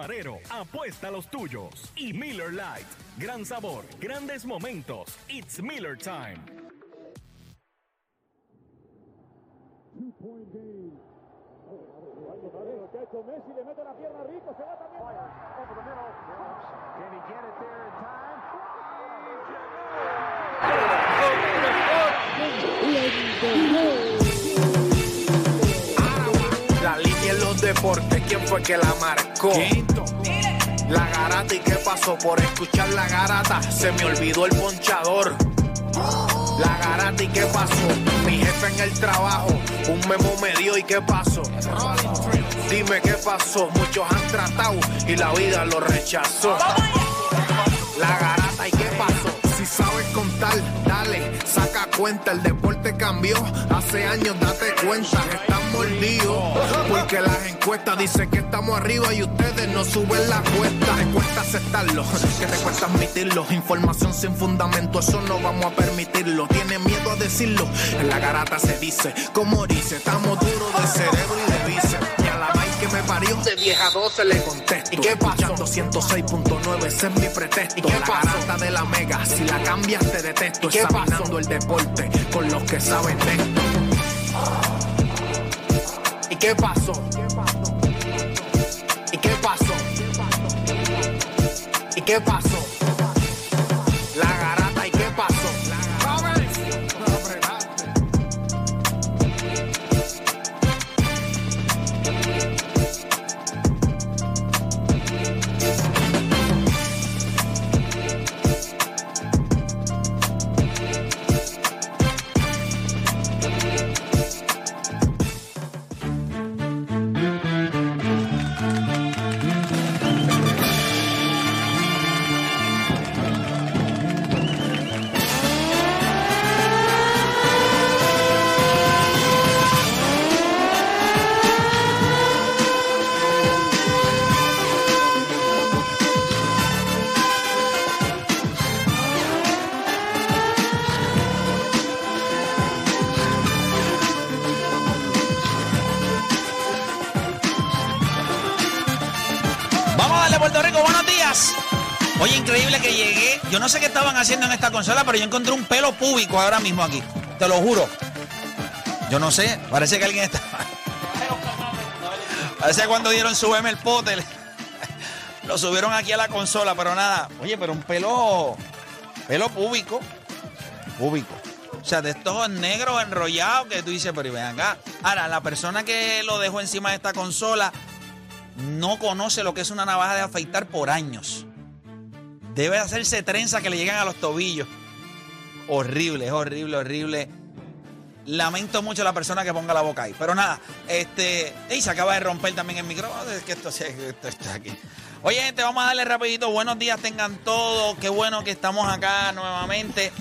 camarero, apuesta los tuyos. Y Miller Lite, gran sabor, grandes momentos. It's Miller time? Deportes, ¿quién fue que la marcó? La garata y qué pasó por escuchar la garata, se me olvidó el ponchador. La garata y qué pasó, mi jefe en el trabajo, un memo me dio y qué pasó. Dime qué pasó, muchos han tratado y la vida lo rechazó. La garata y qué pasó, si sabes contar, dale, saca cuenta, el deporte cambió, hace años date cuenta, están mordidos, porque las encuestas dicen que estamos arriba y ustedes no suben la cuesta, te cuesta aceptarlo, que te cuesta admitirlo, información sin fundamento, eso no vamos a permitirlo, tiene miedo a decirlo, en la garata se dice, como dice, estamos duros de cerebro y de bíceps, y a la vaina que me parió, de 10 a 12 le contesto, ¿y qué pasó? 106.9, ese es mi pretexto, ¿y qué la garata de la mega, si la cambias te detesto, ¿Y qué examinando el deporte con los que saben de esto. ¿Y qué pasó? ¿Y qué pasó? ¿Y qué pasó? Estaban haciendo en esta consola, pero yo encontré un pelo público ahora mismo aquí. Te lo juro. Yo no sé, parece que alguien está. Parece cuando dieron súbeme el pote. le- Lo subieron aquí a la consola, pero nada. Oye, pero un pelo. Pelo público. Público. O sea, de estos negros enrollados que tú dices, pero y ven acá. Ahora, la persona que lo dejó encima de esta consola no conoce lo que es una navaja de afeitar por años. Debe hacerse trenza que le llegan a los tobillos. Horrible, es horrible, horrible. Lamento mucho a la persona que ponga la boca ahí. Pero nada, este. Y se acaba de romper también el micrófono. Es que esto, esto está aquí. Oye, gente, vamos a darle rapidito. Buenos días, tengan todos. Qué bueno que estamos acá nuevamente.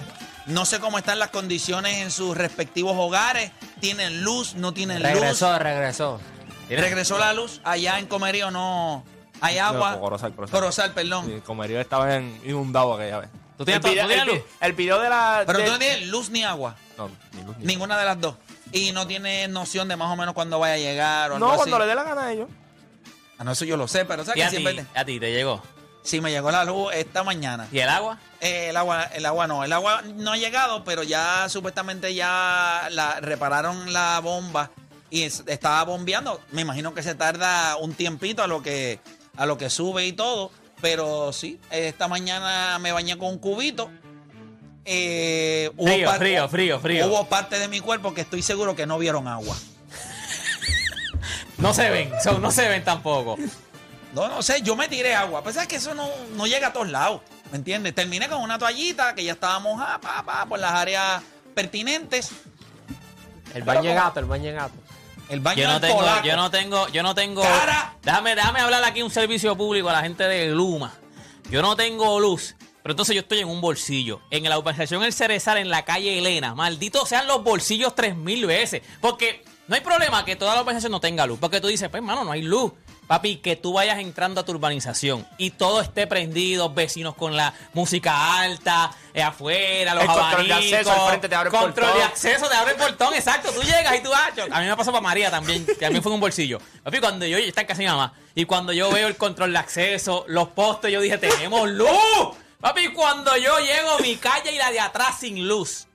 No sé cómo están las condiciones en sus respectivos hogares. ¿Tienen luz? ¿No tienen luz? Regresó, regresó. ¿Regresó la luz? Allá en Comerío no hay agua. No, Corozal, Corozal. Corozal, perdón. Sí, Comerío estaba en- inundado aquella vez. ¿Tú tienes, el, video, tú tienes el, luz? el video de la. Pero de- tú no tienes luz ni agua. No, ni luz ni- Ninguna de las dos. Y no tienes noción de más o menos cuándo vaya a llegar o algo No, así. cuando le dé la gana a ellos. Ah, no, eso yo lo sé, pero ¿sabes ¿Y que a ti, siempre... a ti te llegó? Sí, me llegó la luz esta mañana. ¿Y el agua? Eh, el agua, el agua no, el agua no ha llegado, pero ya supuestamente ya la repararon la bomba y es- estaba bombeando. Me imagino que se tarda un tiempito a lo que a lo que sube y todo, pero sí, esta mañana me bañé con un cubito. Eh, hubo Frío, par- frío, frío, frío. Hubo parte de mi cuerpo que estoy seguro que no vieron agua. No se ven, son, no se ven tampoco. No, no sé, yo me tiré agua. Pues es que eso no, no llega a todos lados. ¿Me entiendes? Terminé con una toallita que ya estaba mojada, pa, pa, por las áreas pertinentes. El baño de gato, el baño de gato. El baño Yo no tengo, polaco. yo no tengo, yo no tengo. Cara. Déjame, déjame hablar aquí un servicio público a la gente de Luma. Yo no tengo luz. Pero entonces yo estoy en un bolsillo. En la urbanización El Cerezal, en la calle Elena. Malditos sean los bolsillos tres mil veces. Porque no hay problema que toda la urbanización no tenga luz. Porque tú dices, pues, hermano, no hay luz. Papi, que tú vayas entrando a tu urbanización y todo esté prendido, vecinos con la música alta, eh, afuera, los El control de acceso, al frente te abre el Control de portón. acceso, te abre el portón, exacto. Tú llegas y tú ah, yo- A mí me pasó para María también, que a mí fue en un bolsillo. Papi, cuando yo, está en casa de mi mamá, y cuando yo veo el control de acceso, los postes, yo dije, tenemos luz. Papi, cuando yo llego mi calle y la de atrás sin luz.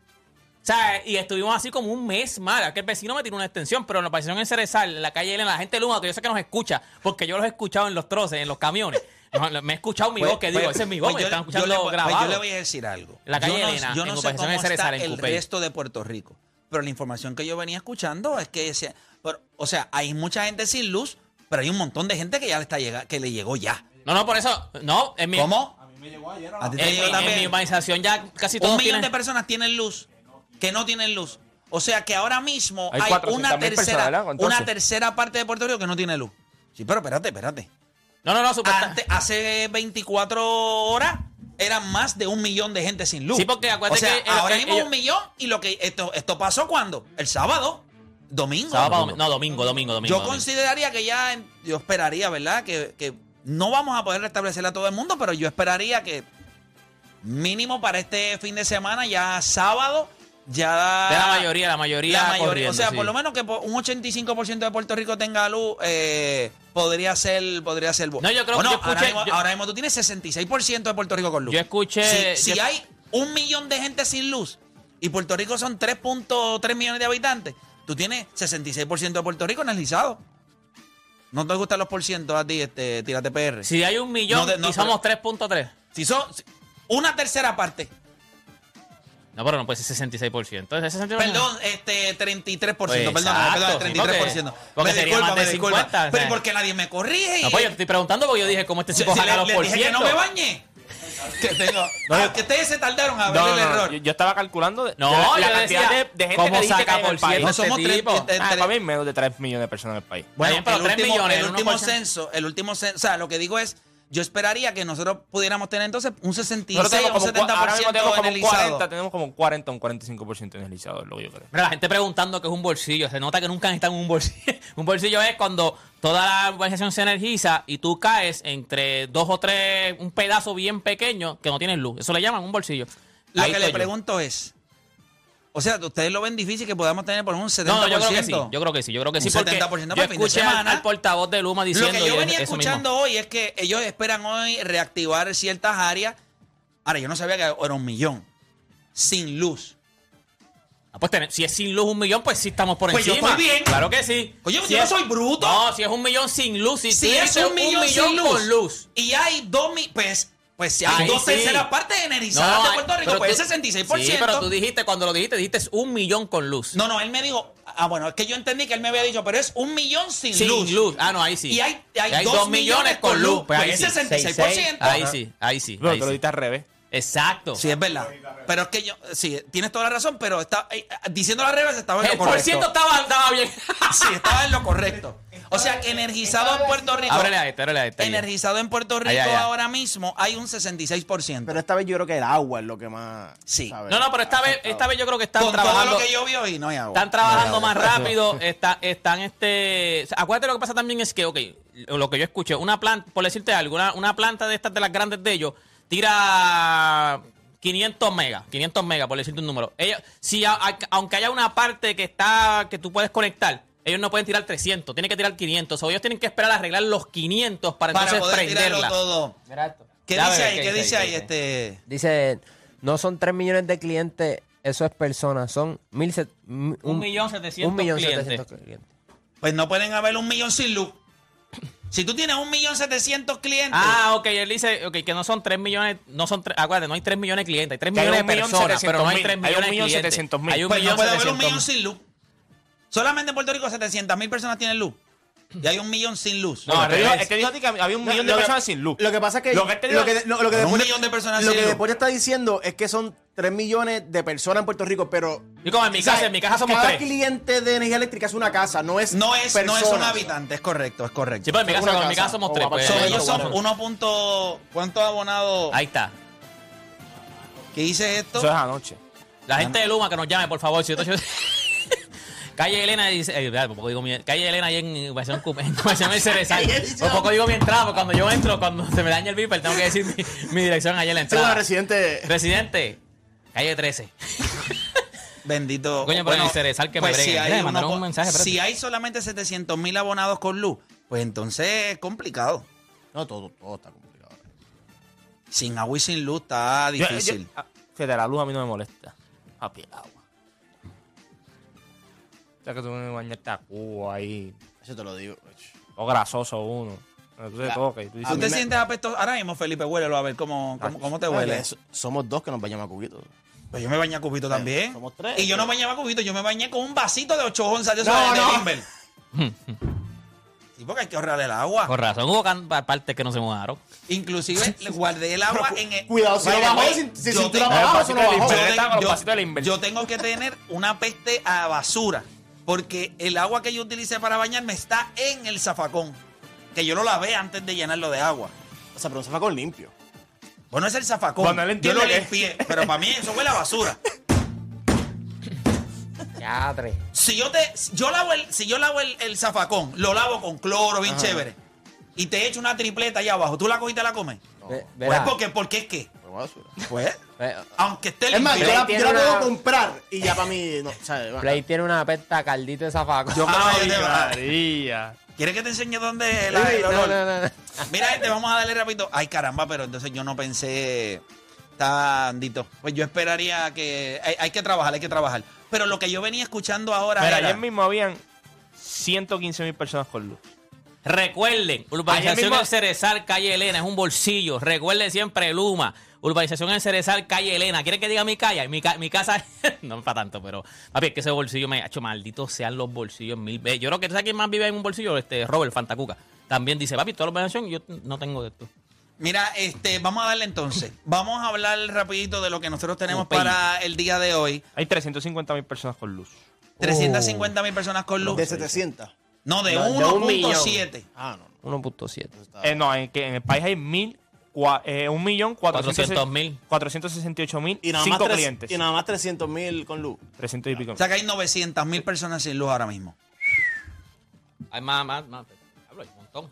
O sea, y estuvimos así como un mes mal. Que el vecino me tiró una extensión, pero en la urbanización en Cerezal, en la calle Elena, la gente de Luma, que yo sé que nos escucha, porque yo los he escuchado en los troces, en los camiones. No, Me he escuchado mi voz, que digo, ese es mi voz, pues me yo- están yo escuchando le voy- pues grabado. yo le voy a decir algo. La calle yo no, Elena, yo en no sé urbanización cómo Cerezal, está en el resto de Puerto Rico, pero la información que yo venía escuchando es que, decía- pero, o sea, hay mucha gente sin luz, pero hay un montón de gente que ya le está llega, que le llegó ya. No, no, por eso, no, en mi, ¿Cómo? A ti te En, llegó mi- en mi urbanización ya casi todos Un millón tienen... de personas tienen luz que no tienen luz. O sea que ahora mismo Hay hay, 400.000 una tercera, una tercera parte de Puerto Rico que no tiene luz. Sí, pero espérate, espérate. No, no, no, Antes, hace 24 horas eran más de un millón de gente sin luz. Sí, porque acuérdate o sea, que ahora mismo ellos- un millón y lo que esto, esto pasó cuando? El sábado, domingo. Sábado, domingo. No, domingo, domingo, domingo. Yo domingo. consideraría que ya, yo esperaría, ¿verdad? Que, que no vamos a poder restablecer a todo el mundo, pero yo esperaría que mínimo para este fin de semana, ya sábado, ya... De la mayoría, la mayoría La mayoría, corriendo, o sea, sí. por lo menos que un 85% de Puerto Rico tenga luz, eh, podría ser podría ser bueno. No, yo creo que Bueno, yo escuché- ahora, mismo, yo- ahora mismo tú tienes 66% de Puerto Rico con luz. Yo escuché- Si, si yo- hay un millón de gente sin luz y Puerto Rico son 3.3 millones de habitantes, tú tienes 66% de Puerto Rico energizado. ¿No te gustan los porcientos a ti, este, tírate PR? Si hay un millón No, y somos 3.3. Si son una tercera parte, No, pero no puede ser 66%. ¿Es 66%? Perdón, este 33%, Pues, perdón, exacto, perdón, sí, 33%. porque- porque me sería disculpa, más de me disculpa. 50, o Pero sea. porque nadie me corrige. No, pues yo te estoy preguntando porque yo dije, ¿cómo este Si- si le, los le por dije que no me. Que tengo, ah, que ustedes se tardaron a ver No, el error. Yo, yo estaba calculando de- No, de la, yo la decía, cantidad de, de gente ¿cómo que dice que saca por ciento No este somos tres- Ah, tres- para mí hay menos de 3 millones de personas en el país. Bueno, pero el tres último, millones, el último 1%. censo, el último censo, o sea, lo que digo es, yo esperaría que nosotros pudiéramos tener entonces un 66 Nosotros tenemos o un como, cua- ahora mismo 70% tenemos como un energizado. 40, tenemos como un 40 o un 45% energizado, es lo que yo creo. Mira, la gente preguntando que es un bolsillo. Se nota que nunca han estado en un bolsillo. un bolsillo es cuando toda la urbanización se energiza y tú caes entre dos o tres, un pedazo bien pequeño que no tienes luz. Eso le llaman un bolsillo. Lo Ahí que le yo. pregunto es, o sea, ustedes lo ven difícil que podamos tener por un 70%. No, yo creo que sí. Yo creo que sí. Yo creo que sí. Porque 70% yo para fin de escuché al, al portavoz de Luma Lo diciendo que yo venía escuchando mismo. hoy es que ellos esperan hoy reactivar ciertas áreas. Ahora, yo no sabía que era un millón. Sin luz. Ah, pues tener- si es sin luz un millón, pues sí estamos por Pues yo encima. estoy bien. Claro que sí. Oye, Si yo no soy bruto. No, si es un millón sin luz, si, Si es un millón, sin luz, con luz. y hay dos mil, pues, pues si hay dos sí. terceras partes energizadas de Puerto Rico, pero pues tú- es 66%. Sí, pero tú dijiste, cuando lo dijiste, dijiste es un millón con luz. No, no, él me dijo, ah, bueno, es que yo entendí que él me había dicho, pero es un millón sin, sin luz. luz. Ah, no, ahí sí. Y hay, hay, Y hay dos, dos millones con luz. Pues, ahí es sí. 66%. Ahí sí, ahí sí. Pero ahí te lo sí. diste al revés. Exacto. Sí, es verdad. Pero es que yo, sí, tienes toda la razón, pero está, eh, diciendo al revés estaba en lo El por correcto. ciento estaba, estaba bien. Sí, estaba en lo correcto. O sea, que energizado en Puerto Rico. ábrele a este, ábrele a este. Energizado en Puerto Rico ahora mismo hay un 66%. Pero esta vez yo creo que el agua es lo que más. Sí. ¿sabes? No, no, pero esta vez, esta vez yo creo que están Con todo trabajando. lo que yo vi hoy, no hay agua. Están trabajando No hay más agua. rápido, está, están este... o sea, acuérdate lo que pasa también es que, ok, lo que yo escuché, una planta, por decirte algo, una, una planta de estas de las grandes de ellos, tira 500 megas, 500 megas, por decirte un número. Ellos, si a- a- aunque haya una parte que está, que tú puedes conectar, ellos no pueden tirar 300, tienen que tirar 500, o ellos tienen que esperar a arreglar los 500 para, Para entonces poder tirarlo prenderla. todo. ¿Qué Ya dice ahí? ¿qué ¿Qué dice dice ahí? Este. Dice, no son 3 millones de clientes, eso es personas, son mil set- un, Un millón setecientos un millón clientes. setecientos clientes. Pues no pueden haber un millón sin luz. Si tú tienes un millón setecientos clientes. Ah, ok, él dice okay, que no son 3 millones, no son tres, acuérdate, no hay 3 millones de clientes, hay 3 Que hay millones de personas, pero no hay 700.000, 3 hay un millones de millón clientes. 700.000. Hay un pues no millón puede haber un 700.000. millón sin luz. Solamente en Puerto Rico 700 mil personas tienen luz. Y hay un millón sin luz. No, te dijo- él te dijo a ti que había un No, millón lo de que- personas sin luz. Lo que pasa es que. Lo que lo que, lo que Un después- millón de personas Lo sin que luz. después está diciendo es que son 3 millones de personas en Puerto Rico, pero. Y como en mi o sea, casa, en mi casa somos cada 3. cliente de energía eléctrica es una casa, no es. No es, no es un habitante, es correcto, es correcto. Sí, pues en mi Una casa, en mi casa. casa somos O 3. va a Pues, So, ellos son somos- 1. punto- ¿Cuántos abonados? Ahí está. ¿Qué dice esto? Eso es anoche. La gente de Luma que nos llame, por favor. si Calle Elena dice, eh, por poco digo mi, calle Elena ahí en Urbanización El Cerezal. Por poco digo mi entrada, porque cuando yo entro, cuando se me daña el beeper, tengo que decir mi, mi dirección allá en la Sí, bueno, entrada. residente. Residente, calle 13. Bendito. Coño, pero en el Cerezal que me pues si hay, me uno un mensaje, espérate. si hay solamente 700 mil abonados con luz, pues entonces es complicado. No, todo, todo está complicado. Sin agua y sin luz está Yo- difícil. yo- ah, fíjate, la luz a mí no me molesta. Papi, el agua. O sea que tú me bañarte a Cuba ahí. Eso te lo digo. O grasoso uno. Cuando tú te Ya. toques. y Tú ¿Tú dices, te mí me- sientes apestoso? Ahora mismo, Felipe, huélelo a ver cómo, cómo, cómo te huele. Somos dos que nos bañamos a cubito. Pues yo me bañé a cubito también. somos tres. Y yo no bañaba a cubito, yo me bañé con un vasito de 8 onzas de eso No, de, no. Limber. Sí, porque hay que ahorrar el agua. Con razón, hubo can- pa- partes que no se mudaron. Inclusive le guardé el agua en el... Cuidado, si By lo the bajó, way, si- si yo cintura tengo- eso bajó. yo, con tengo- los yo- vasitos de Limber. yo tengo que tener una peste a basura. Porque el agua que yo utilicé para bañarme está en el zafacón. Que yo lo lavé antes de llenarlo de agua. O sea, pero fue con limpio. Bueno, es el zafacón. Bueno, él yo entiende lo que- limpié. Pero para mí eso huele a basura. Ya, tres. Si yo te, yo lavo el, si yo lavo el, el zafacón, lo lavo con cloro, bien chévere, y te echo una tripleta allá abajo, ¿tú la cogiste y la comes? Ve- Pues verá. porque, porque es que, basura. pues, Ve- aunque esté Es más, yo limpio. la, yo la puedo comprar y ya para mí. No, Play tiene una pesta caldito de zafaco. Yo Ay, te- María. ¿Quieres que te enseñe dónde es la- el no, olor? no, no, no. Mira, gente, vamos a darle rápido. Ay, caramba, pero entonces yo no pensé tandito. Pues yo esperaría que hay, hay que trabajar, hay que trabajar. Pero lo que yo venía escuchando ahora era- ayer mismo habían 115 mil personas con luz. Recuerden, urbanización mismo- El Cerezal, calle Elena, es un bolsillo. Recuerden siempre Luma. Urbanización El Cerezal, calle Elena. ¿Quieren que diga mi calle? Mi, ca- mi casa, no es para tanto, pero papi, es que ese bolsillo me ha hecho maldito sean los bolsillos mil veces. Yo creo que tú sabes quién más vive en un bolsillo, este Robert Fantacuca. También dice, papi, toda la urbanización, yo no tengo de esto. Mira, este, vamos a darle entonces. Vamos a hablar rapidito de lo que nosotros tenemos para el día de hoy. Hay 350 mil personas con luz. 350 mil personas con luz. De 700. No, de No, de un millón. 1.7. Ah, no. no. 1.7. Eh, no, en, que en el país hay mil, cua- eh, un millón 400.000. 468 mil, Y nada, más tres- clientes. y nada más 300 mil con luz. 300 y pico. O sea que hay 900 mil personas sin luz ahora mismo. Hay más, más, más. Hablo, hay un montón.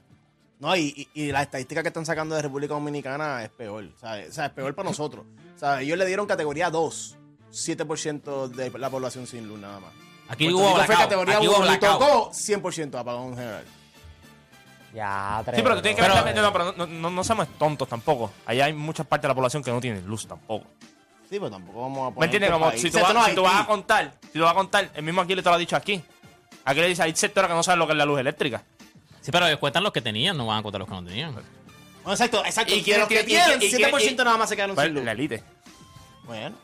No, y, y, y la estadística que están sacando de República Dominicana es peor. O sea, o sea, es peor para nosotros. O sea, ellos le dieron categoría 2. 7% de la población sin luz nada más. Aquí Puerto hubo blackout. categoría Aquí hubo 1 y blackout. tocó 100% apagón general. Ya, tres. Sí, pero tú tienes que Pero- ver también- no, no, pero no, no, no somos tontos tampoco. Allá hay muchas partes de la población que no tienen luz tampoco. Sí, pero tampoco vamos a ¿Me poner. entiendes? otro Como si tú, vas, no si tú es vas a contar, si tú vas a contar, el mismo aquí le te lo ha dicho aquí. Aquí le dice, hay sectores que no saben lo que es la luz eléctrica. Sí, pero ellos cuentan los que tenían, no van a contar los que no tenían. Bueno, exacto, exacto. ¿Y Y que tienen, y- y- 7% nada más se quedaron Pues, sin luz. la elite. Bueno.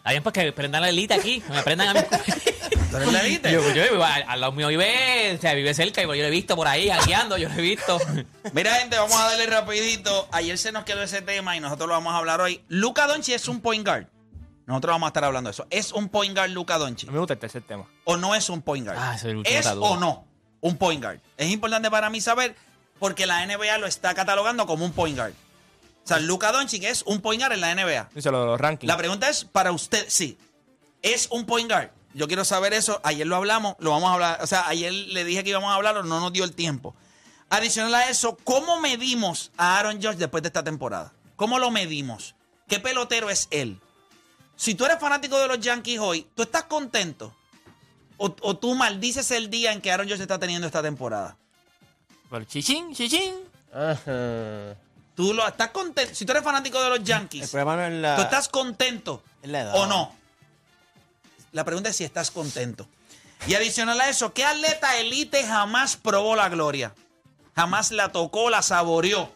Está bien, pues que prendan la elite aquí, que me prendan a mí. ¿Tú eres la élite? Yo, yo, yo, al, al lado mío vive, o sea, vive cerca y yo lo he visto por ahí, guiando, yo lo he visto. Mira, gente, vamos a darle rapidito. Ayer se nos quedó ese tema y nosotros lo vamos a hablar hoy. Luca Doncic es un point guard. Nosotros vamos a estar hablando de eso. ¿Es un point guard Luca mí me gusta el tercer tema. ¿O no es un point guard? Ah, ¿Es está duro. o no un point guard? Es importante para mí saber porque la NBA lo está catalogando como un point guard. Sea, Luca Doncic es un point guard en la NBA. Dice lo de los rankings. La pregunta es para usted, sí. ¿Es un point guard? Yo quiero saber eso. Ayer lo hablamos, lo vamos a hablar. O sea, ayer le dije que íbamos a hablarlo, no nos dio el tiempo. Adicional a eso, ¿cómo medimos a Aaron George después de esta temporada? ¿Cómo lo medimos? ¿Qué pelotero es él? Si tú eres fanático de los Yankees hoy, ¿tú estás contento? ¿O, o tú maldices el día en que Aaron George está teniendo esta temporada? Pero chichín, chichín. Ajá. ¿Tú lo estás contento? Si tú eres fanático de los El Yankees, problema no es la. ¿tú estás contento es la edad. o no? La pregunta es si estás contento. Y adicional a eso, ¿qué atleta elite jamás probó la gloria? Jamás la tocó, la saboreó.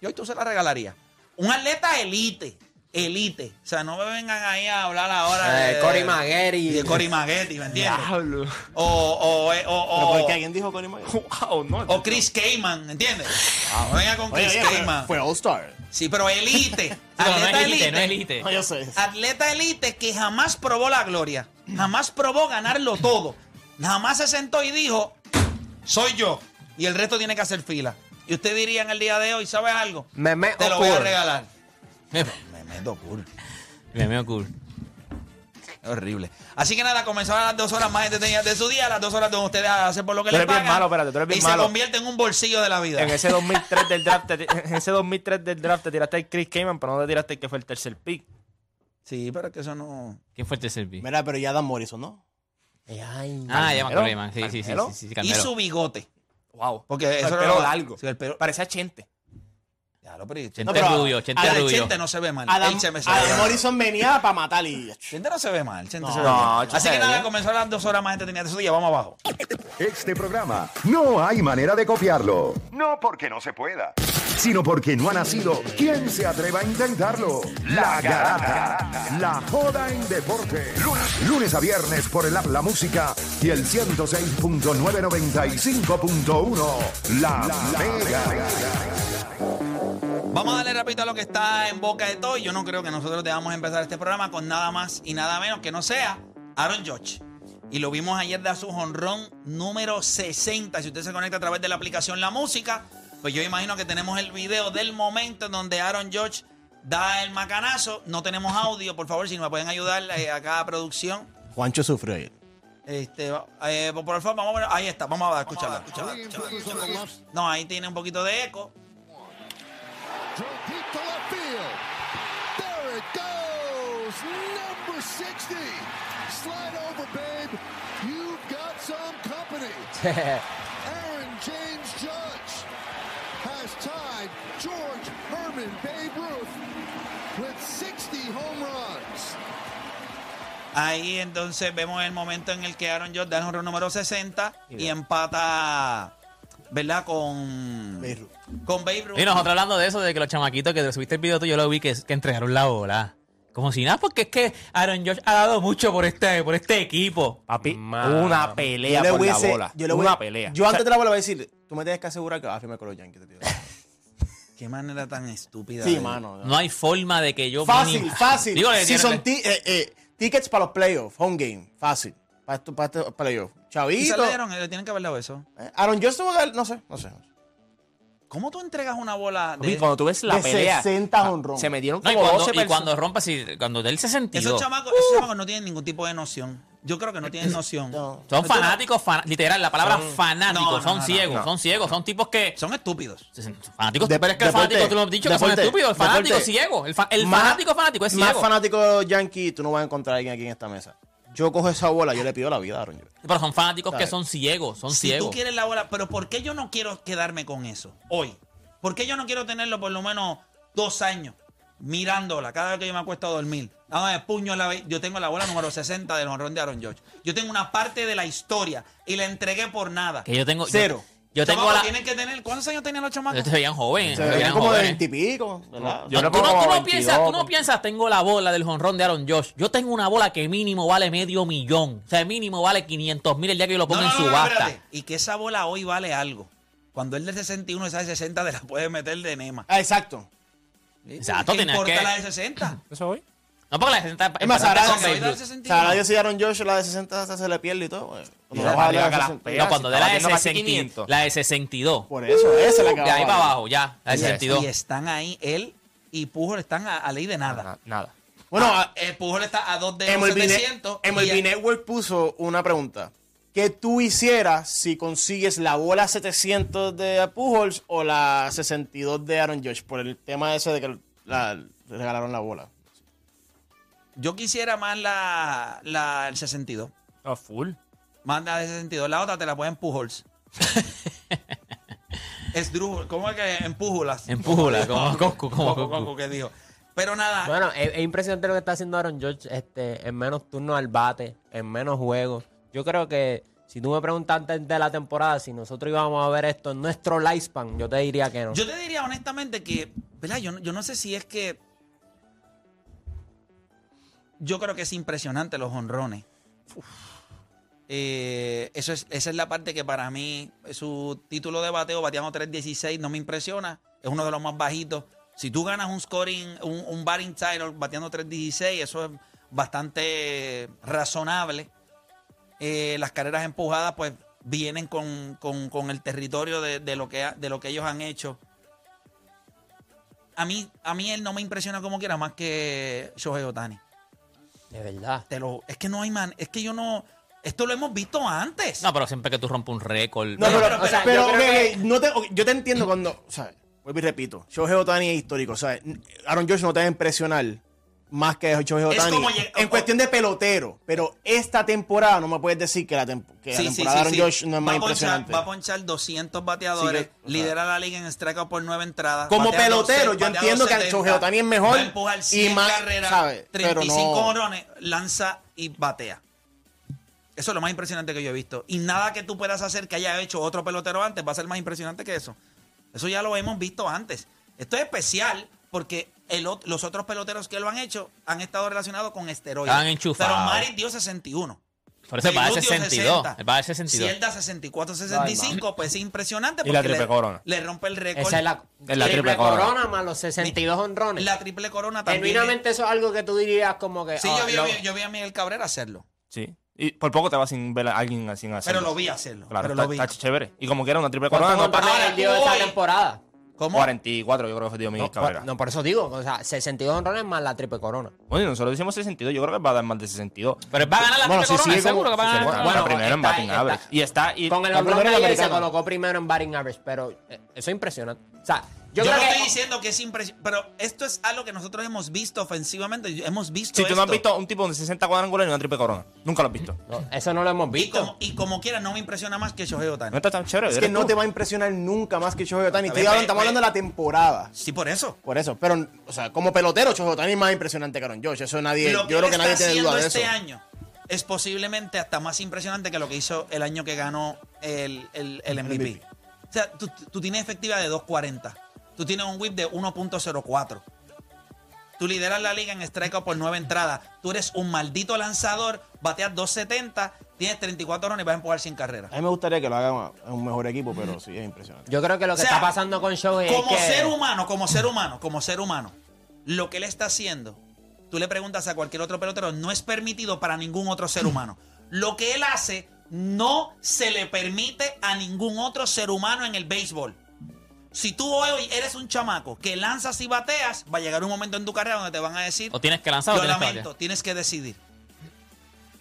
Y hoy tú se la regalarías. Un atleta elite, elite. O sea, no me vengan ahí a hablar ahora Eh, Cory Maguire y y- de Cory Maggetti, ¿me entiendes? Diablo. O, o, o, ¿Pero o- por qué alguien dijo Connie Maguire? Wow, no. o Chris Cayman, ¿entiendes? No venga con Oye, Chris oye, fue- Cayman. fue All-Star. Sí, pero elite. Pero no atleta es elite, no es elite. No, yo sé. Atleta elite que jamás probó la gloria, jamás probó ganarlo todo, jamás se sentó y dijo, soy yo, y el resto tiene que hacer fila. Y usted diría en el día de hoy, ¿sabes algo? Meme Te lo voy a regalar. Me Me meto cool. veo cool. Horrible. Así que nada, comenzaron las dos horas más entretenidas de su día, las dos horas donde ustedes hacen por lo que Tú les eres bien malo, espérate, tú eres bien y malo. se convierte en un bolsillo de la vida. En ese 2003 del draft, te- en ese 2003 del draft te tiraste el Chris Kaman, pero no te tiraste el que fue el tercer pick. Sí, pero es que eso no... ¿Quién fue el tercer pick? Mira, pero ya Dan Morrison, ¿no? Ay, Ah, ya me man. Sí, sí, sí, sí, sí, sí, Y su bigote. Wow. Porque eso era pelo... Parecía Chente. Ya lo pero Chente No, pero rubio, Chente a la rubio. Chente no se ve mal. Adam, se ve Adam mal. Morrison venía para matar y... Chente no se ve mal. Chente No, se ve no, Así Chente que se ve nada, bien. comenzaron las dos horas más entretenidas de su día. Vamos abajo. Este programa no hay manera de copiarlo. No porque no se pueda, sino porque no ha nacido. ¿Quién se atreva a intentarlo? La Garata. La joda en deporte. Lunes, lunes a viernes por el app La Música y el 106.995.1. La, Mega. Vamos a darle rapidito a lo que está en boca de todo. Yo no creo que nosotros debamos empezar este programa con nada más y nada menos que no sea Aaron Judge. Y lo vimos ayer de su jonrón número 60. Si usted se conecta a través de la aplicación La Música, pues yo imagino que tenemos el video del momento en donde Aaron Judge da el macanazo. No tenemos audio, por favor, si me pueden ayudar eh, a producción. Juancho sufrió ayer. Este, eh, por favor, vamos a ver. Ahí está, vamos a escucharla. No, ahí tiene un poquito de eco. Deep to left field. There it goes. Number 60. Slide over, babe. You've got some company. Aaron James Judge has tied George Herman Babe Ruth with 60 home runs. Ahí entonces vemos el momento en el que Aaron Judge da el número 60 y empata, ¿verdad? Con Babe Ruth. Con Babe Ruth. Y nosotros hablando de eso, de que los chamaquitos que te subiste el video tú, yo lo vi que, que entregaron la bola. Como si nada, porque es que Aaron Josh ha dado mucho por este, por este equipo. Papi, una pelea Yo le por la hubiese- bola. yo le voy- una pelea. Yo antes de la bola voy a decir, tú me tienes que asegurar que vas a firmar con los Yankees. tío. Qué manera tan estúpida. Sí, de- mano. No hay forma de que yo... Fácil, mínimo- fácil. Digo, si son eh, eh, tickets para los playoffs, home game, fácil. Para estos para. ¿Y se Chavito. le dieron? Le tienen que haber dado eso. Eh, Aaron Josh tuvo que dar- no sé, no sé. ¿Cómo tú entregas una bola de... cuando tú ves la de pelea, 60 honrón. se metieron No, y como cuando, 12 y cuando rompa, si, cuando del 62. Esos chamacos, esos chamacos no tienen ningún tipo de noción. Yo creo que no tienen noción. No. Son fanáticos, fan- literal, la palabra fanáticos, No, no, son no, no, ciegos, no. son ciegos, son tipos que... Son estúpidos. Fanáticos, De- pero es que el fanático, tú lo has dicho, que son estúpidos, el fanático deporte. ciego, el, fa- el Más- fanático fanático es Más ciego. fanático yankee, tú no vas a encontrar a alguien aquí en esta mesa. Yo cojo esa bola, yo le pido la vida a Aaron Josh. Pero son fanáticos que son ciegos, son si ciegos. tú quieres la bola, pero ¿por qué yo no quiero quedarme con eso hoy? ¿Por qué yo no quiero tenerlo por lo menos dos años mirándola cada vez que yo me acuesto a dormir? Dándome puño en la ve- Yo tengo la bola número 60 del honrón de Aaron George. Yo tengo una parte de la historia y la entregué por nada. Que yo tengo... Cero. Yo, tengo Chamacos la... tienen que tener, ¿Cuántos años tenían los chamacos? Ellos se veían jóvenes, Se veían veían como de jóvenes. 20 y pico, ¿verdad? Yo No, tú, no, tú no 22, piensas, tú no piensas, tengo la bola del jonrón de Aaron Josh. Yo tengo una bola que mínimo vale medio millón. O sea, mínimo vale 500 mil el día que yo lo ponga no, en subasta. y que esa bola hoy vale algo. Cuando él de 61, esa de 60 te la puede meter de Nema. Ah, exacto. Exacto, ¿Qué importa que- la de 60? ¿Eso hoy? No, porque la 60 Es más, ahora con Babe hoy da el Ruth. 61. Sabrá Dios si Aaron Josh la de 60 hasta se le pierde y todo. pues. La la 60. pega. No, cuando de la de, batiendo casi 60 500. la de 62. Por eso, esa es la que De ahí va para abajo, ya. La de Yes. 62. Y están ahí, él y Pujol están a, a ley de nada. Nada. nada. Bueno, Ah, el Pujol está a 2 de MLB, Net- 700. y MLB Network puso una pregunta. ¿Qué tú hicieras si consigues la bola 700 de Pujols o la 62 de Aaron Josh? Por el tema ese de que la, le regalaron la bola. Yo quisiera más la, la el 62. No, full. Más la de 62. La otra te la ponen Pujols. es Drew. ¿Cómo es que empújulas? Empújula, como Goku, como. Goku que dijo. Pero nada. Bueno, es, es impresionante lo que está haciendo Aaron George este, en menos turnos al bate, en menos juegos. Yo creo que si tú me preguntas antes de la temporada si nosotros íbamos a ver esto en nuestro lifespan, yo te diría que no. Yo te diría honestamente que, ¿verdad? Yo, yo no sé si es que. Yo creo que es impresionante los honrones. Eh, eso es, esa es la parte que para mí, su título de bateo, bateando 3.16, no me impresiona. Es uno de los más bajitos. Si tú ganas un scoring, un, un batting title bateando 3.16, eso es bastante razonable. Eh, las carreras empujadas, pues, vienen con, con- con el territorio de, de lo que, de lo que ellos han hecho. A mí, a mí él no me impresiona como quiera más que Shohei Otani. De verdad. Te lo, es que no hay man, es que yo no. Esto lo hemos visto antes. No, pero siempre que tú rompes un récord. No, Pero- pero, pero- o sea, pero pero, yo que- no te, yo te entiendo cuando, o sea, vuelvo y repito, Shohei Otani es histórico, o sea, Aaron George no te va a impresionar más que Shohei Es Otani en cuestión de pelotero, pero esta temporada no me puedes decir que la, tem- que Sí, temporada sí, de. George no es va más ponchar, impresionante. va a ponchar 200 bateadores, que- sea, lidera la liga en strikeout por nueve entradas. Como pelotero, 12, yo entiendo que 270, Shohei Ohtani es mejor Va a empujar 100 y más, carreras, ¿sabe? Pero 35 no- honrones, lanza y batea. Eso es lo más impresionante que yo he visto. Y nada que tú puedas hacer que haya hecho otro pelotero antes va a ser más impresionante que eso. Eso ya lo hemos visto antes. Esto es especial porque el los otros peloteros que lo han hecho han estado relacionados con esteroides. Estaban enchufados. Pero Maris dio 61. Por eso va a Beirut dio 62. 60. Va a 62. Si él da 64, 65, pues es impresionante. Y la porque triple le, corona. Le rompe el récord. Esa es la, Es la triple corona. más los 62 honrones. La triple corona también. Genuinamente eso es algo que tú dirías como que... Sí, ah, yo, vi, lo- yo vi a Miguel Cabrera hacerlo. Sí. Y por poco te vas sin ver a alguien así hacerlo. Pero lo vi hacerlo. Claro, pero está, lo vi. está chévere. Y como quiera una triple ¿Cuántos corona, no para él dio esa temporada? ¿Cómo? 44, yo creo que dio Miguel No, Cabrera. por, no, por eso digo, o sea, 62 honrones más la triple corona. Bueno, nosotros decimos 62, yo creo que va a dar más de 62. Pero va a ganar la Bueno, triple sí, corona, seguro como- que va a ganar. bueno, bueno, primero en está- batting está- average. Y está. Y, Con el honrón se colocó primero en batting average, pero eh, eso es impresionante. O sea, yo, Yo, creo no que... estoy diciendo que es impresionante, pero esto es algo que nosotros hemos visto ofensivamente. Hemos visto si tú no has visto un tipo de 60 cuadrangulares y una triple corona. Nunca lo has visto. No, eso no lo hemos Y visto. como, y como quiera, no me impresiona más que Shohei No Otani. está tan chévere. Es que no te va a impresionar nunca más que Shohei Otani. Estamos hablando de la temporada. Sí, por eso. Por eso, pero, o sea, como pelotero, Shohei Otani es más impresionante que Aaron George. Eso nadie, lo yo creo que nadie tiene duda de eso. este año es posiblemente hasta más impresionante que lo que hizo el año que ganó el, el, el MVP. MVP. O sea, tú, tú tienes efectividad de 2.40. Tú tienes un whip de 1.04. Tú lideras la liga en strikeout por nueve entradas. Tú eres un maldito lanzador, bateas 2.70, tienes 34 runs y vas a empujar 100 carreras. A mí me gustaría que lo haga un mejor equipo, pero sí es impresionante. Yo creo que lo que O sea, está pasando con Shohei es Como que... ser humano, como ser humano, como ser humano, lo que él está haciendo, tú le preguntas a cualquier otro pelotero, no es permitido para ningún otro ser humano. Lo que él hace no se le permite a ningún otro ser humano en el béisbol. Si tú hoy eres un chamaco que lanzas y bateas, va a llegar un momento en tu carrera donde te van a decir, O tienes que lanzar o lo tienes que lamento, batear. tienes que decidir.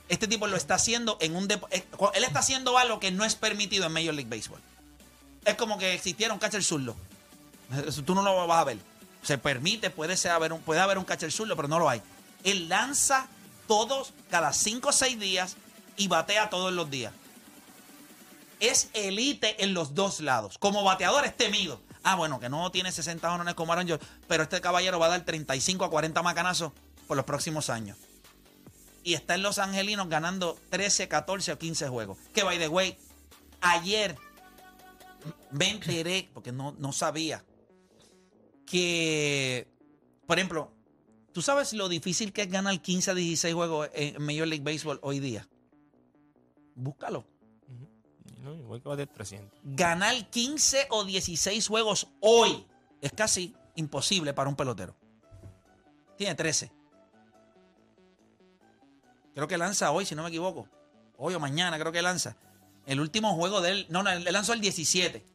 Este tipo lo está haciendo en un eh, él está haciendo algo que no es permitido en Major League Baseball. Es como que existiera un catcher zurdo. Eso tú no lo vas a ver. Se permite, puede, ser haber un, puede haber un catcher zurdo, pero no lo hay. Él lanza todos, cada 5 o 6 días y batea todos los días. Es elite en los dos lados. Como bateador es temido. Ah, bueno, que no tiene 60 honrones como Aaron George, pero este caballero va a dar 35 a 40 macanazos por los próximos años. Y está en Los Angelinos ganando 13, 14 o 15 juegos. Que, by the way, ayer me enteré, porque no, no sabía, que, por ejemplo, ¿tú sabes lo difícil que es ganar 15 a 16 juegos en Major League Baseball hoy día? Búscalo. No, igual que bater 300. Ganar 15 o 16 juegos hoy es casi imposible para un pelotero. Tiene 13. Creo que lanza hoy, si no me equivoco. Hoy o mañana creo que lanza. El último juego de él, no, no, él lanzó el 17.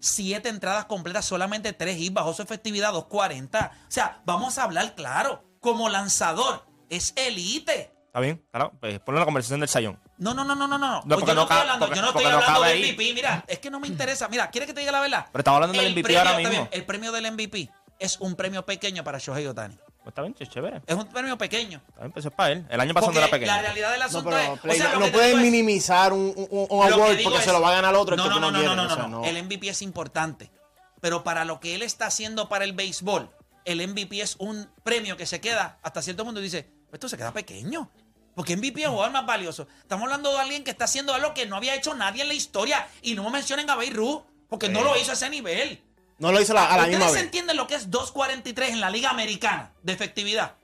Siete entradas completas, solamente tres hits, bajó su efectividad 2.40. O sea, vamos a hablar claro. Como lanzador, es elite. ¿Está bien? Claro, pues ponle la conversación del sayón. No, no, no, no, no, no. No, Pues porque yo no no estoy hablando, porque- yo no estoy no hablando del ahí. MVP. Mira, es que no me interesa. Mira, ¿quieres que te diga la verdad? Pero estaba hablando del El MVP premio- ahora está mismo. bien, el premio del MVP es un premio pequeño para Shohei Otani. Pues está bien, chévere. Es un premio pequeño. Está bien, pues es para él. El año pasado no era pequeño. la realidad del No, asunto pero es. Play, o sea, no, no pueden minimizar un, un- award porque es- se lo va a ganar otro. el No, que no, tú no, no, quieres, no, o no, sea, no. El MVP es importante. Pero para lo que él está haciendo para el béisbol, el MVP es un premio que se queda hasta cierto punto y dice, esto se queda pequeño. Porque MVP es el jugador más valioso. Estamos hablando de alguien que está haciendo algo que no había hecho nadie en la historia. Y no me mencionen a Beirut, porque no lo hizo a ese nivel. No lo hizo la- a la ¿Ustedes misma vez. entienden lo que es 2.43 en la Liga Americana de efectividad?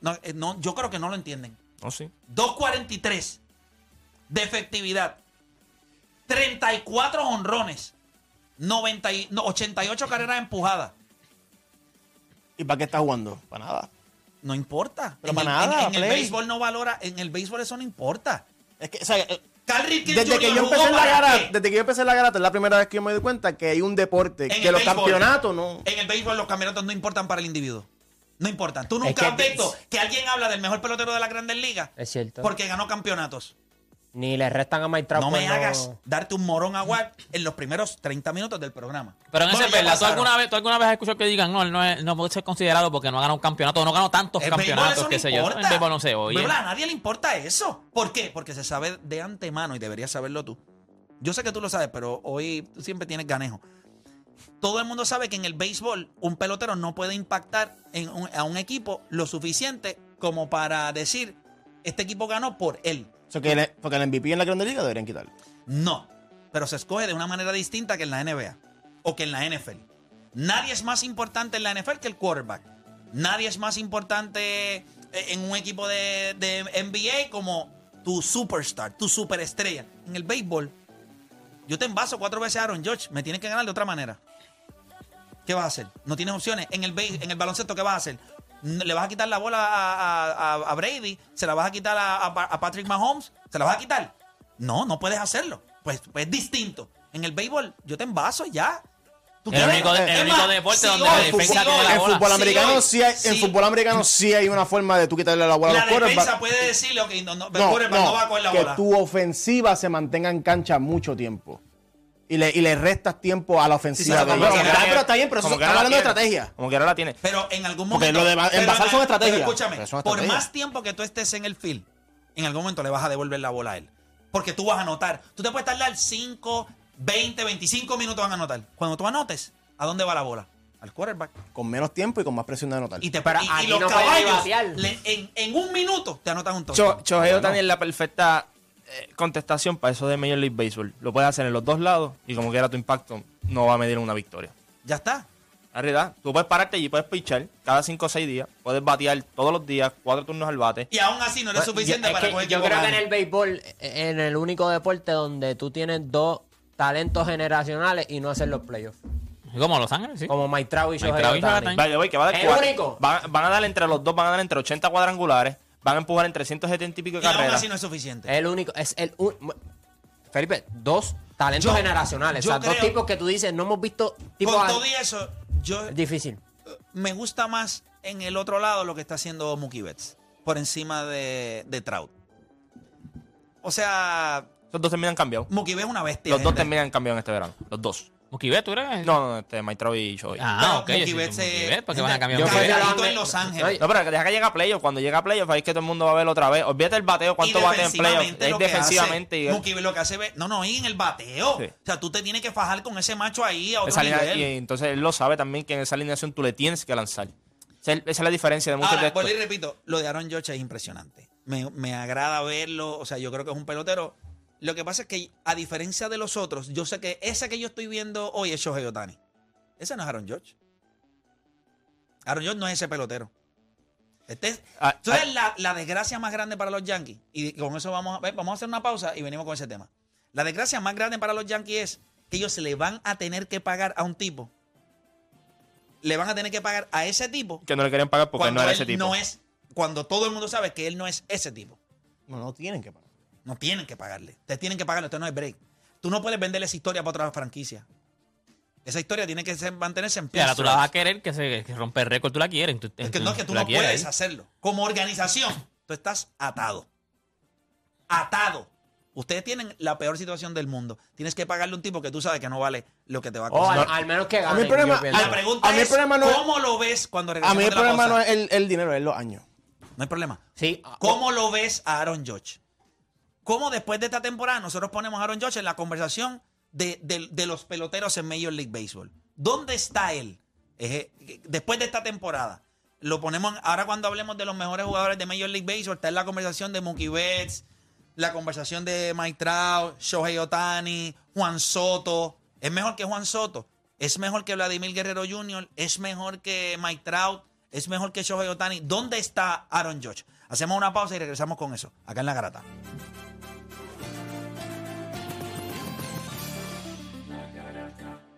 No, eh, no, yo creo que no lo entienden. No, sí. 2.43 de efectividad. 34 honrones. 90 y- no, 88 carreras empujadas. ¿Y para qué está jugando? Para nada. No importa. Pero en para el, nada, en- en el play. béisbol no valora. En el béisbol eso no importa. Es que, o sea, eh, Carl Ripken desde que yo empecé en la garata, desde que yo empecé en la garata, es la primera vez que yo me doy cuenta que hay un deporte, En que los béisbol. campeonatos no. En el béisbol los campeonatos no importan para el individuo. No importan. Tú Es nunca has que- visto que alguien habla del mejor pelotero de la Grandes Ligas Es cierto. porque ganó campeonatos. Ni le restan a Mike Trout No me cuando- hagas darte un morón a Watt en los primeros 30 minutos del programa. Pero en Bueno, ese ya es verdad, ¿tú pasaron. alguna, vez, ¿tú alguna vez has escuchado que digan, no, él no, es- no puede ser considerado porque no ha ganado un campeonato, o no ganó tantos El béisbol campeonatos, eso qué no sé yo. importa. Béisbol no se oye. Béisbol, a nadie le importa eso. ¿Por qué? Porque se sabe de antemano y deberías saberlo tú. Yo sé que tú lo sabes, pero hoy tú siempre tienes ganejo. Todo el mundo sabe que en el béisbol un pelotero no puede impactar en un- a un equipo lo suficiente como para decir, este equipo ganó por él. Porque el MVP en la Grande Liga deberían quitarlo. No, pero se escoge de una manera distinta que en la NBA o que en la NFL. Nadie es más importante en la NFL que el quarterback. Nadie es más importante eh, en un equipo de, de NBA como tu superstar, tu superestrella. En el béisbol, yo te envaso cuatro veces a Aaron Judge, me tienes que ganar de otra manera. ¿Qué vas a hacer? No tienes opciones. En el, en el baloncesto, ¿qué vas a hacer? ¿Le vas a quitar la bola a, a- a- a Brady? ¿Se la vas a quitar a, a- a Patrick Mahomes? ¿Se la vas a quitar? No, no puedes hacerlo. Pues, pues es distinto. En el béisbol, yo te envaso y ya. ¿Tú El único- el Es único más, deporte si donde hoy- la si defensa hoy- tiene la En bola. fútbol si americano hoy- sí hay, en si- fútbol americano sí hay una forma de tú quitarle la bola a La los quarterbacks. defensa puede decirle, ok, no, no, No, no, no, va a coger la que bola. tu ofensiva se mantenga en cancha mucho tiempo. Y le, y le restas tiempo a la ofensiva. Sí, de como Pero, quiera- pero está bien, pero eso como que está ahora hablando de la tiene. estrategia. Como que ahora la tiene. Pero en algún Porque momento. lo de envasar son estrategias. escúchame, Pero son por más tiempo que tú estés en el field, en algún momento le vas a devolver la bola a él. Porque tú vas a anotar. Tú te puedes tardar 5, 20, 25 minutos van a anotar. Cuando tú anotes, ¿a dónde va la bola? Al quarterback. Con menos tiempo y con más presión de anotar. Y, te, Pero y, y los no caballos, le- en, en un minuto te anotan un Cho- touchdown. Chohei Ohtani es la perfecta contestación para eso de Major League Baseball. Lo puedes hacer en los dos lados y como quiera tu impacto no va a medir una victoria. Ya está. La realidad, tú puedes pararte y puedes pichar cada 5 o 6 días. Puedes batear todos los días, cuatro turnos al bate. Y aún así no eres Yo- suficiente para que coger yo creo que en el béisbol, en el único deporte donde tú tienes dos talentos generacionales y no hacer los playoffs. Como Los Ángeles, sí. Como Mike Trout y Mike Shohei Trout y Shohei Ohtani. Ohtani. Vaya, voy, que va a dar El cuatro. único. Van, van a dar entre los dos, van a dar entre 80 cuadrangulares. Van a empujar en 370 y pico de Y aún carreras. así no es suficiente. Es el único, es el un- Felipe, dos talentos Yo- generacionales. yo o sea, dos tipos que tú dices, no hemos visto tipos Con a- todo y eso, yo Es difícil. me gusta más en el otro lado lo que está haciendo Mookie Betts por encima de, de Trout. O sea, Los dos terminan cambiados. Mookie Betts es una bestia. Los dos gente. terminan cambiados en este verano. Los dos. Mookie Betts, ¿tú eres? No, no, este, Mike Trout y Shohei. Ah, ok. Mookie yo sí, Betts Mookie es- Betts, ¿Por qué van a cambiar Yo fui de Calladito en Los Ángeles. No, pero que deja que llegue a playoff. Cuando llega a playoff, ahí es que todo el mundo va a ver otra vez. Olvídate el bateo, cuánto bate en playoff. defensivamente Es defensivamente. hace, y Mookie lo que hace ve- no no y en el bateo Sí. o sea tú te tienes que fajar con ese macho ahí a otro esa línea- nivel y entonces él lo sabe también que en esa alineación tú le tienes que lanzar. Esa es esa es la diferencia de muchos de Ahora, estos. vuelvo y repito, lo de Aaron George es impresionante. Me, me agrada verlo, o sea, yo creo que es un pelotero. Lo que pasa es que, a diferencia de los otros, yo sé que ese que yo estoy viendo hoy es Shohei Otani. Ese no es Aaron George. Aaron George no es ese pelotero. Este es, Ah, ¿tú sabes ah. la, la desgracia más grande para los Yankees? Y con eso vamos a, ver, vamos a hacer una pausa y venimos con ese tema. La desgracia más grande para los Yankees es que ellos se le van a tener que pagar a un tipo. Le van a tener que pagar a ese tipo Que no le querían pagar porque no era él ese tipo. no es, cuando todo el mundo sabe que él no es ese tipo. No, no tienen que pagar. No tienen que pagarle. Ustedes tienen que pagarle. Usted no hay break. Tú no puedes venderle esa historia para otra franquicia. Esa historia tiene que ser- mantenerse en pie. ahora tú la vas a querer que se que rompe el récord, tú la quieres. Tú, Es que no, es que tú no quieres puedes hacerlo. Como organización, tú estás atado. Atado. Ustedes tienen la peor situación del mundo. Tienes que pagarle a un tipo que tú sabes que no vale lo que te va a O costar. al, al menos que A mí gane. el problema-. La pregunta a mí el es, problema no es- ¿cómo lo ves cuando A regresamos mí el problema no es el, el dinero, es los años. No hay problema. Sí. ¿Cómo lo ves a Aaron Judge? ¿Cómo después de esta temporada nosotros ponemos a Aaron Judge en la conversación de, los peloteros en Major League Baseball? ¿Dónde está él Eje- después de esta temporada? Lo ponemos, ahora cuando hablemos de los mejores jugadores de Major League Baseball, está en la conversación de Mookie Betts, la conversación de Mike Trout, Shohei Otani, Juan Soto. ¿Es mejor que Juan Soto? ¿Es mejor que Vladimir Guerrero Jr.? ¿Es mejor que Mike Trout? ¿Es mejor que Shohei Otani? ¿Dónde está Aaron Judge? Hacemos una pausa y regresamos con eso, acá en La Garata.